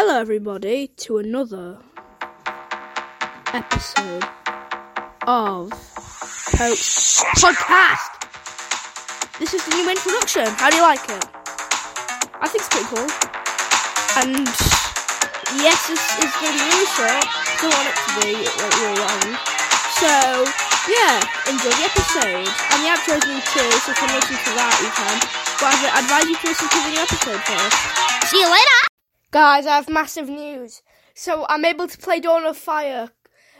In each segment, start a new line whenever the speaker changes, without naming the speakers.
Hello, everybody, to another episode of Poewk's Podcast. This is the new introduction. How do you like it? I think it's pretty cool. And yes, this is going to be short. Don't want it to be like long. So yeah, enjoy the episode. And the outro's new too, so if you listen to that, you can. But I'd advise you to listen to the new episode first.
See you later.
Guys, I have massive news. So I'm able to play Dawn of Fire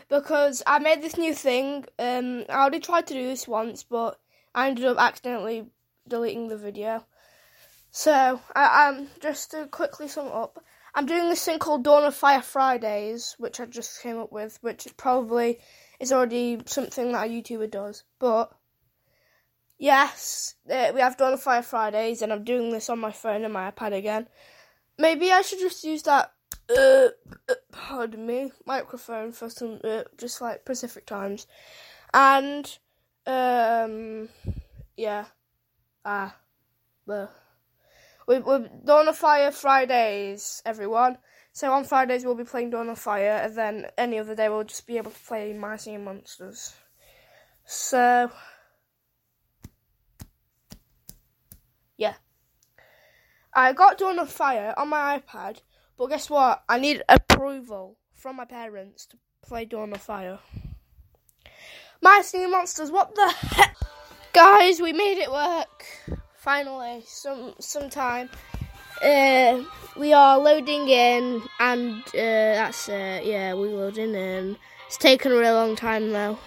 because I made this new thing. Um, I already tried to do this once, but I ended up accidentally deleting the video. So I, am just to quickly sum up, I'm doing this thing called Dawn of Fire Fridays, which I just came up with, which probably is already something that a YouTuber does. But yes, uh, we have Dawn of Fire Fridays, and I'm doing this on my phone and my iPad again. Maybe I should just use that, uh, uh, pardon me, microphone for some, uh, just like Pacific times. And, um, yeah. Ah. Uh, we, we're Dawn of Fire Fridays, everyone. So on Fridays we'll be playing Dawn of Fire, and then any other day we'll just be able to play My Singing Monsters. So, yeah. I got Dawn of Fire on my iPad, but guess what? I need approval from my parents to play Dawn of Fire. My Singing Monsters, what the heck? Guys, we made it work. Finally, some sometime. Uh, we are loading in, and uh, that's it. Yeah, we're loading in. It's taken a really long time though.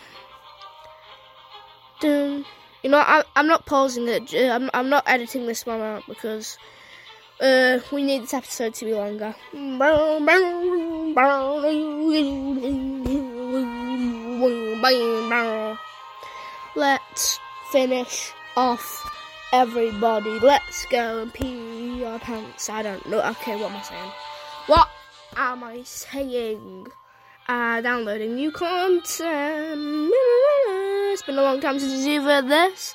Dun. You know, I, I'm not pausing it. I'm, I'm not editing this one out because uh, we need this episode to be longer. Let's finish off everybody. Let's go and pee our pants. I don't know. Okay, what am I saying? What am I saying? Uh, downloading new content. It's been a long time since you've heard this.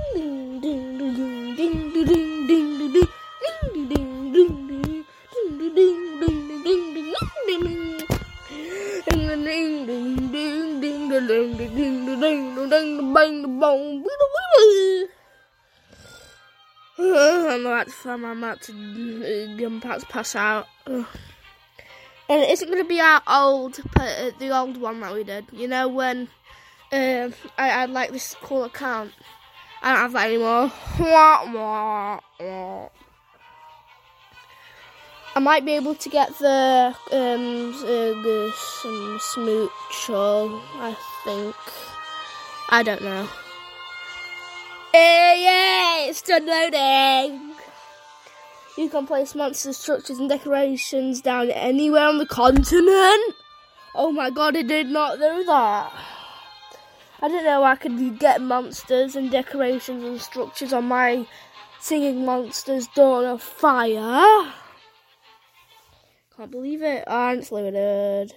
to, I'm about to pass out. And it isn't going to be our old, the old one that we did. You know when uh, I like this cool account. I don't have that anymore. I might be able to get the um uh, some smooch or I think I don't know. Hey, yeah, it's done loading. You can place monster structures and decorations down anywhere on the continent. Oh my god, I did not know that. I didn't know I could get monsters and decorations and structures on my Singing Monsters Dawn of Fire. Can't believe it. And it's loaded.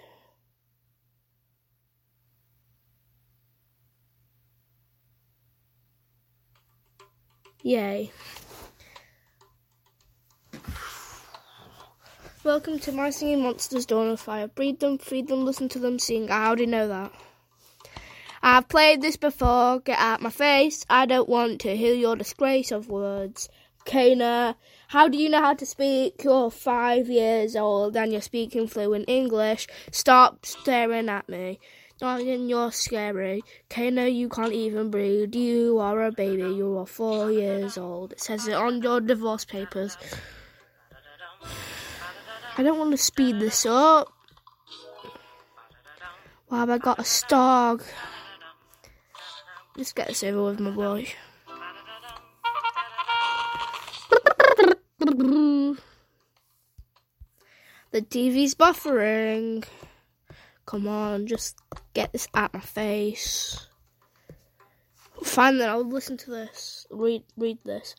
Yay. Welcome to my Singing Monsters Dawn of Fire. Breed them, feed them, listen to them sing. I already know that. I've played this before. Get out of my face. I don't want to hear your disgrace of words. Kana, how do you know how to speak? You're five years old and you're speaking fluent English. Stop staring at me. Darling, you're scary. Kana, you can't even breathe. You are a baby. You are four years old. It says it on your divorce papers. I don't want to speed this up. Why have I got a stogg? Let's get this over with, my boy. The TV's buffering. Come on, just get this out my face. Fine then, I'll listen to this. Read read this.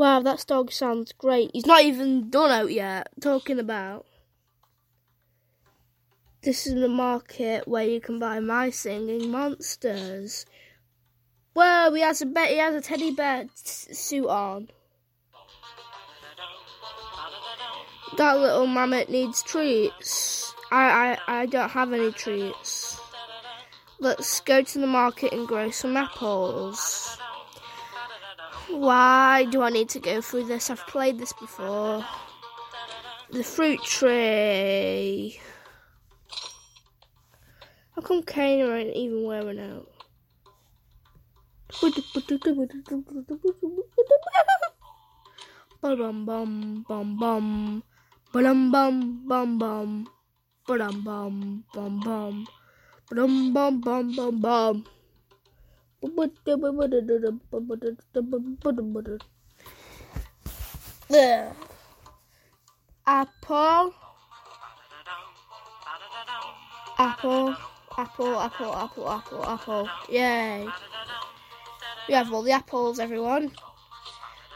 Wow, that dog sounds great. He's not even done out yet. Talking about. This is the market where you can buy my singing monsters. Whoa, he has a be- he has a teddy bear suit on. That little mammoth needs treats. I, I, I don't have any treats. Let's go to the market and grow some apples. Why do I need to go through this? I've played this before. The fruit tree. How come Kane ain't even wearing out? Bum bum bum bum. Bum bum bum bum. Bum bum bum bum. Bum bum bum bum. Apple. Apple. Apple, apple, apple, apple, apple. Yay. We have all the apples, everyone.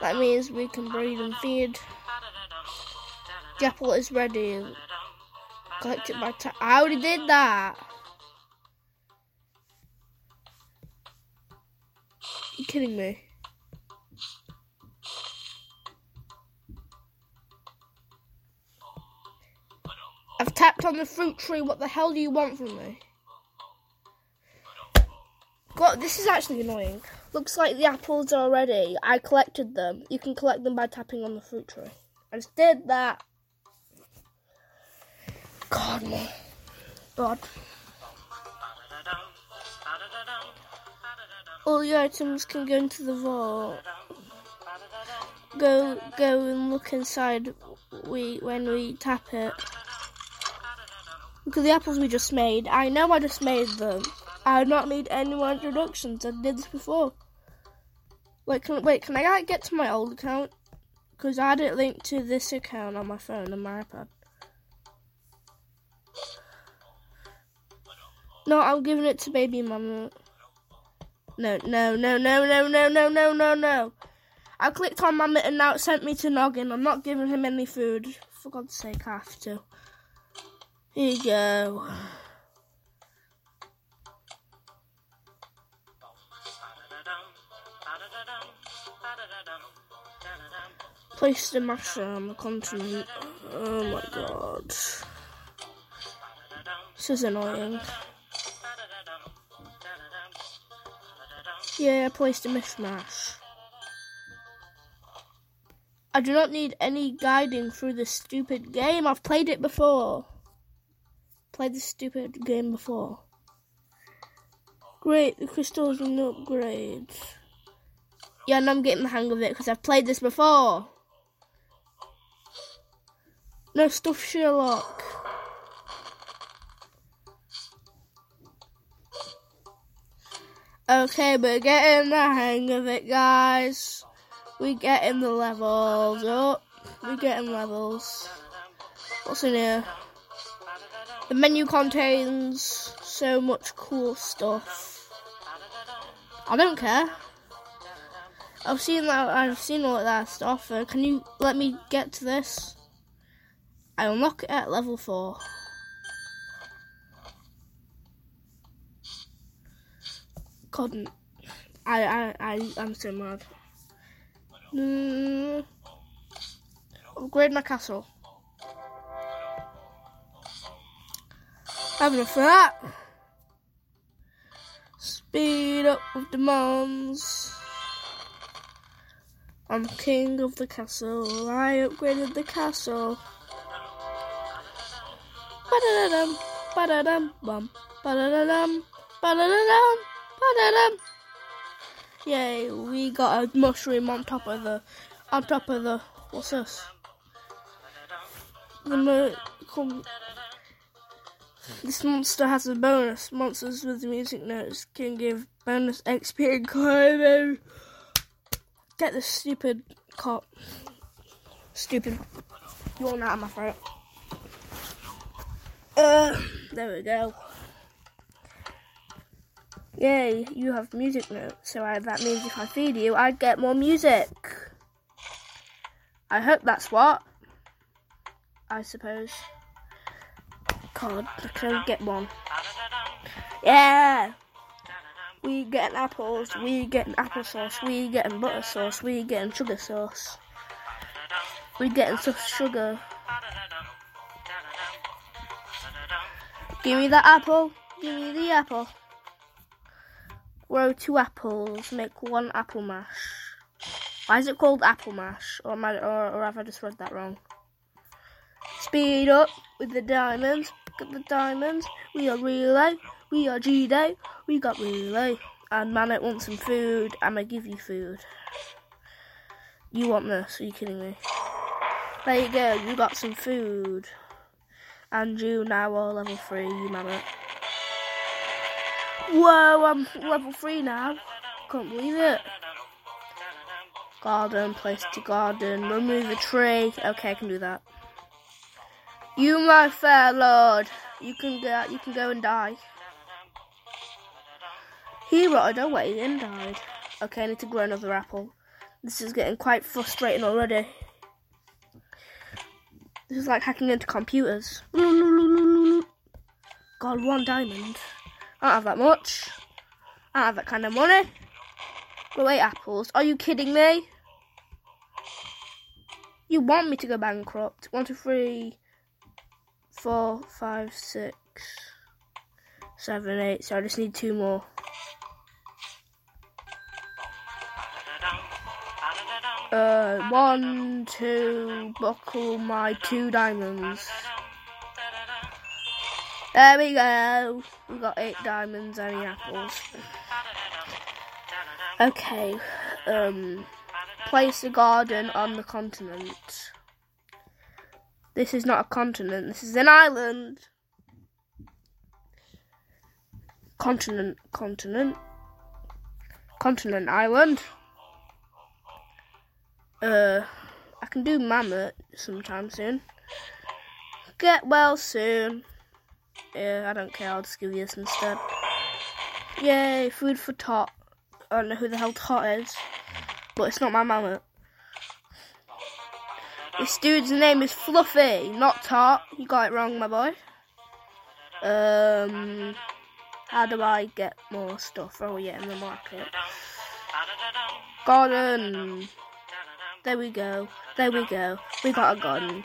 That means we can breed and feed. The apple is ready. Collect it by time. I already did that. Kidding me? I've tapped on the fruit tree. What the hell do you want from me? God, this is actually annoying. Looks like the apples are ready. I collected them. You can collect them by tapping on the fruit tree. I just did that. God, no. God. All the items can go into the vault. Go, go and look inside. We when we tap it. Look at the apples we just made. I know I just made them. I do not need any more introductions. I did this before. Wait, can wait? Can I get to my old account? Because I had it linked to this account on my phone and my iPad. No, I'm giving it to baby mama. No, no, no, no, no, no, no, no, no, no. I clicked on mama and now it sent me to Noggin. I'm not giving him any food. For God's sake, I have to. Here you go. Place the masher on the continent. Oh my god. This is annoying. Yeah, I placed a mishmash. I do not need any guiding through this stupid game. I've played it before. Played this stupid game before. Great, the crystals and upgrades. Yeah, and I'm getting the hang of it because I've played this before. No stuff, Sherlock. Okay, we're getting the hang of it, guys. We're getting the levels up. We're getting levels. What's in here? The menu contains so much cool stuff. I don't care. I've seen that. I've seen all that stuff. Uh, can you let me get to this? I unlock it at level four. Couldn't. I I I I'm so mad. Mm, upgrade my castle. Have enough for that. Speed up with demands. I'm king of the castle. I upgraded the castle. Ba-da-da-dum, ba-da-dum, bum, ba-da-da-dum, ba-da-da-dum, Yay, we got a mushroom on top of the, on top of the, what's this? The, come, this monster has a bonus. Monsters with music notes can give bonus XP and climbing. Get this stupid cop. Stupid. You're not my throat. Uh, there we go. Yay, you have music notes, so I, that means if I feed you, I'd get more music. I hope that's what. I suppose. God, I can get one. Yeah! We getting apples, we getting applesauce, we getting butter sauce, we getting sugar sauce. We getting sugar. Give me the apple, give me the apple. Grow two apples, make one apple mash. Why is it called apple mash? Or, am I, or, or have I just read that wrong? Speed up with the diamonds. Look at the diamonds. We are relay. We are G Day. We got relay. And man, I want some food. I'm gonna give you food. You want this? Are you kidding me? There you go. You got some food. And you now are level three. You man it. Whoa! I'm level three now. Can't believe it. Garden, place to garden, remove a tree. Okay, I can do that. You, my fair lord, you can go. You can go and die. He rotted away and died. Okay, I need to grow another apple. This is getting quite frustrating already. This is like hacking into computers. God, one diamond. I don't have that much. I don't have that kind of money. Eight apples. Are you kidding me? You want me to go bankrupt? One, two, three, four, five, six, seven, eight. So I just need two more. Uh, one, two, buckle my two diamonds. There we go. We got eight diamonds and the apples. Okay. Um, place a garden on the continent. This is not a continent, this is an island. Continent, continent. Continent island. Uh, I can do mammoth sometime soon. Get well soon. Yeah, I don't care, I'll just give you this instead. Yay, food for Tot. I don't know who the hell Tot is, but it's not my mammoth. This dude's name is Fluffy, not Tot. You got it wrong, my boy. Um, how do I get more stuff? Oh yeah, in the market. Garden. There we go. There we go. We got a garden.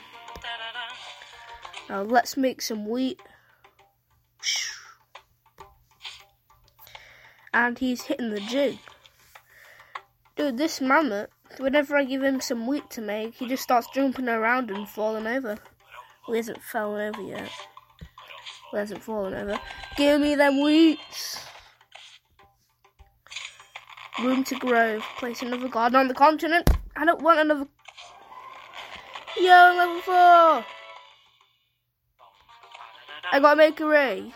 Now let's make some wheat. And he's hitting the jig. Dude, this mammoth whenever I give him some wheat to make, he just starts jumping around and falling over. Well, he hasn't fallen over yet. Well, he hasn't fallen over. Give me them wheats! Room to grow. Place another garden on the continent. I don't want another. Yo, level 4! I gotta make a ray.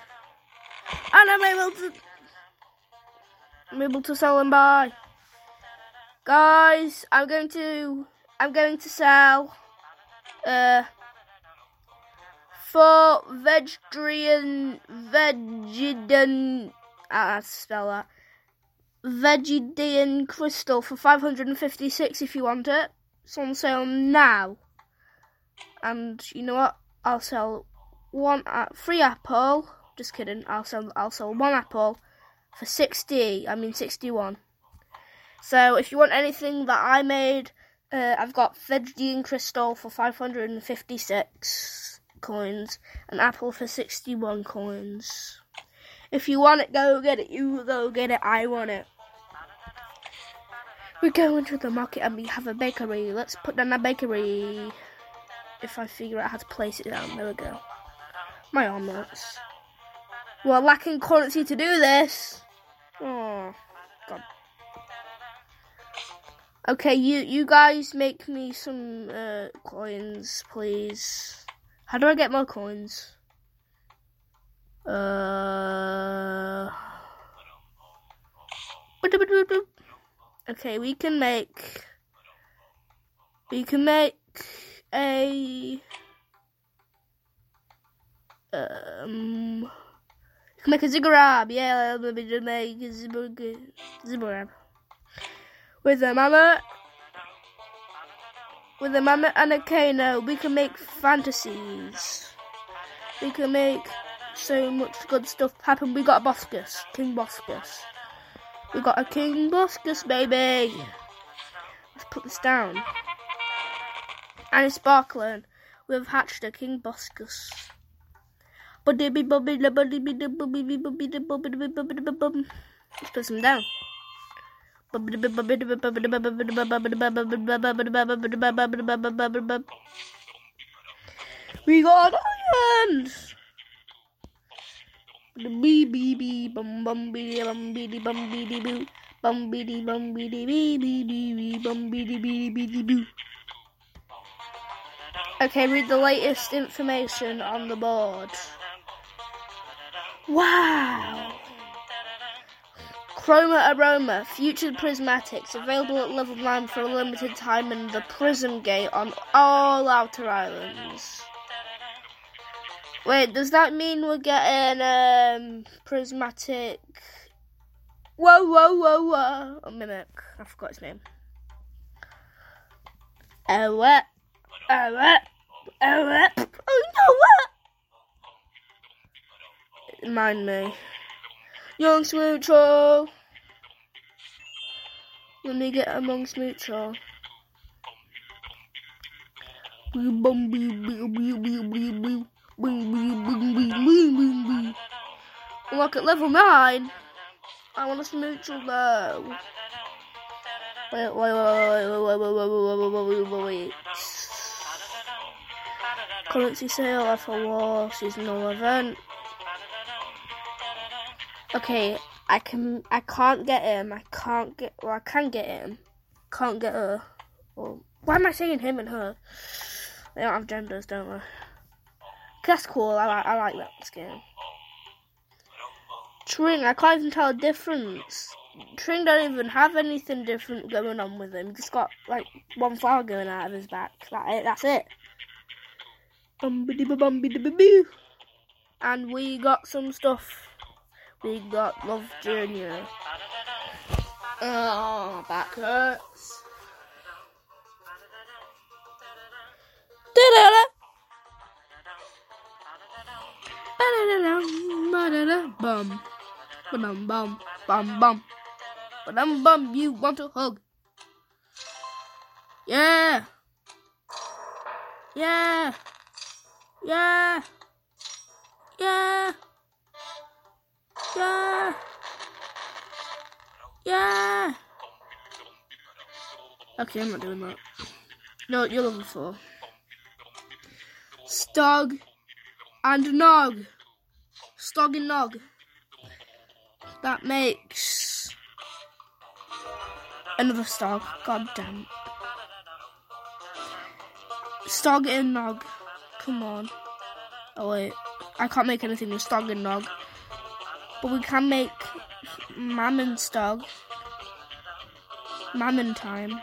And I'm able to. I'm able to sell and buy. Guys, I'm going to I'm going to sell uh for vegetarian vegetarian I spell that vegetarian crystal for 556 if you want it. It's on sale now. And you know what? I'll sell one uh, free apple. Just kidding. I'll sell I'll sell one apple for 60. I mean 61. So if you want anything that I made, uh, I've got Vegetarian Crystal for 556 coins, and Apple for 61 coins. If you want it, go get it. You go get it. I want it. We go into the market and we have a bakery. Let's put down a bakery. If I figure out how to place it down, there we go. My omelets. We're lacking currency to do this. Oh, God. Okay, you you guys make me some uh, coins, please. How do I get more coins? Uh. Okay, we can make. We can make a. Um. Make a ziggurat. Yeah, let me make a ziggurat with a mama. with a mama and a Kano, we can make fantasies. We can make so much good stuff happen. We got a Boskus, King Boskus. We got a King Boskus, baby. Let's put this down. And it's sparkling. We've hatched a King Boskus. Let's put some down. We got boo. Okay, read the latest information on the board. Wow! Chroma Aroma, Future Prismatics, available at level 9 for a limited time in the Prism Gate on all outer islands. Wait, does that mean we're getting um prismatic? Whoa, whoa, whoa, whoa! A mimic. I forgot his name. Oh what? Oh what? Oh what? Oh no what? Mind me. Young Smoocho. Let me get among boom, boom. Look at level 9. I want to smooch though. Wait, wait, wait, wait, wait, wait, wait, wait, wait, wait, wait. Currency sale, Alpha War, seasonal event. Okay, I can, I can't get him. I can't get, well, I can get him. Can't get her. Well, why am I saying him and her? They don't have genders, don't they? That's cool. I like I like that skin. Tring, I can't even tell a difference. Tring don't even have anything different going on with him. He's got like one flower going out of his back. That it. That's it. And we got some stuff. We got Love Junior. Oh, back hurts. Bum. Bum bum bum bum. Bum bum you want a hug. Yeah. Yeah. Yeah. Yeah. Yeah. Yeah. Okay, I'm not doing that. No, you're level four. Stogg and Nog. Stogg and Nog. That makes another Stogg. God damn. Stogg and Nog. Come on. Oh wait, I can't make anything with Stogg and Nog. But we can make Mammon dog. Mammon time.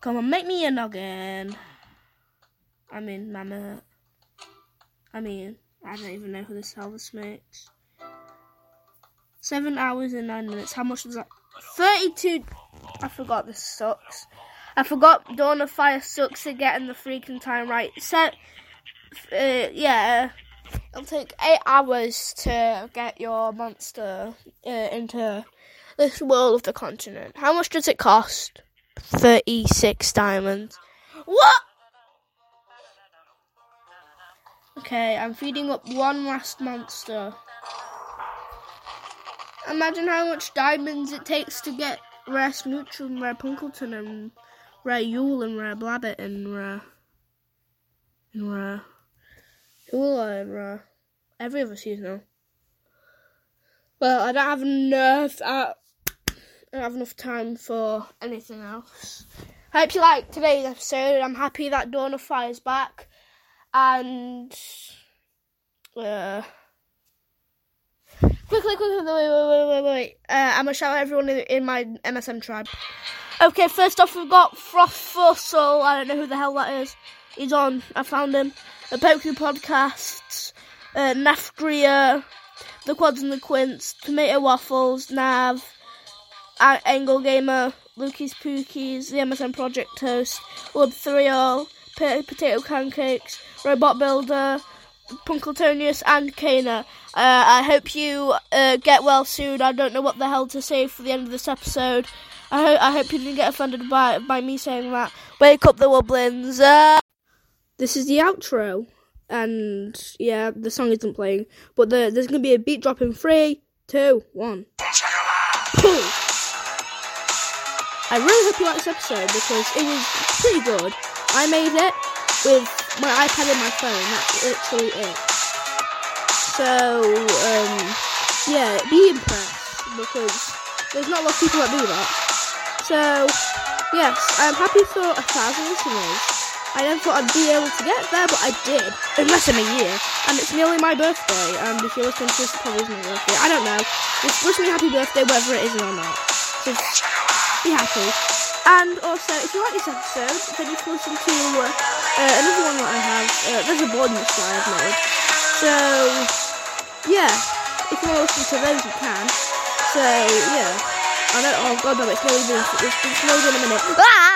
Come on, make me a noggin. I mean, Mammoth. I mean, I don't even know who this Elvis makes. Seven hours and nine minutes. How much was that? 32. I forgot this sucks. I forgot Dawn of Fire sucks at getting the freaking time right. So, Uh, yeah. It'll take eight hours to get your monster uh, into this world of the continent. How much does it cost? 36 diamonds. What? Okay, I'm feeding up one last monster. Imagine how much diamonds it takes to get Rare and Rare Punkleton and Rare Yool and Rare Blabbit and Rare... and Rare... And Rare... every other seasonal. Well, I don't have enough... I don't have enough time for anything else. I hope you liked today's episode. I'm happy that Dawn of Fire's back and uh, quickly, quickly, wait, wait, wait, wait, wait. Uh, I'm gonna shout out everyone in my MSM tribe. Okay, first off, we've got Froth Frothfussle. I don't know who the hell that is. He's on. I found him. The Poku Podcasts, uh, Nafgria, The Quads and the Quints, Tomato Waffles, Nav, Angle Gamer, Lukey's Pookies, the MSM Project Toast, Lub 3 potato pancakes, robot builder, Punkletonius and Kana. Uh, I hope you uh, get well soon. I don't know what the hell to say for the end of this episode. I, ho- I hope you didn't get offended by by me saying that. Wake up the Wublins. Uh, this is the outro, and yeah, the song isn't playing, but the, there's gonna be a beat drop in three, two, one. I really hope you liked this episode because it was pretty good. I made it with my iPad and my phone. That's literally it. So, um, yeah, be impressed because there's not a lot of people that do that. So, yes, I'm happy for a thousand listeners. I never thought I'd be able to get there, but I did. In less than a year. And it's nearly my birthday. And if you're listening to this, probably is my birthday. I don't know. Just wish me happy birthday, whether it is or not. So be happy. And also, if you like this episode, then you can listen to uh, another one that I have. Uh, there's a bonus that I've made. So, yeah, if you want to listen to those, you can. So, yeah. I know, oh god, no, it's even, it's, it's not even a minute. Ah!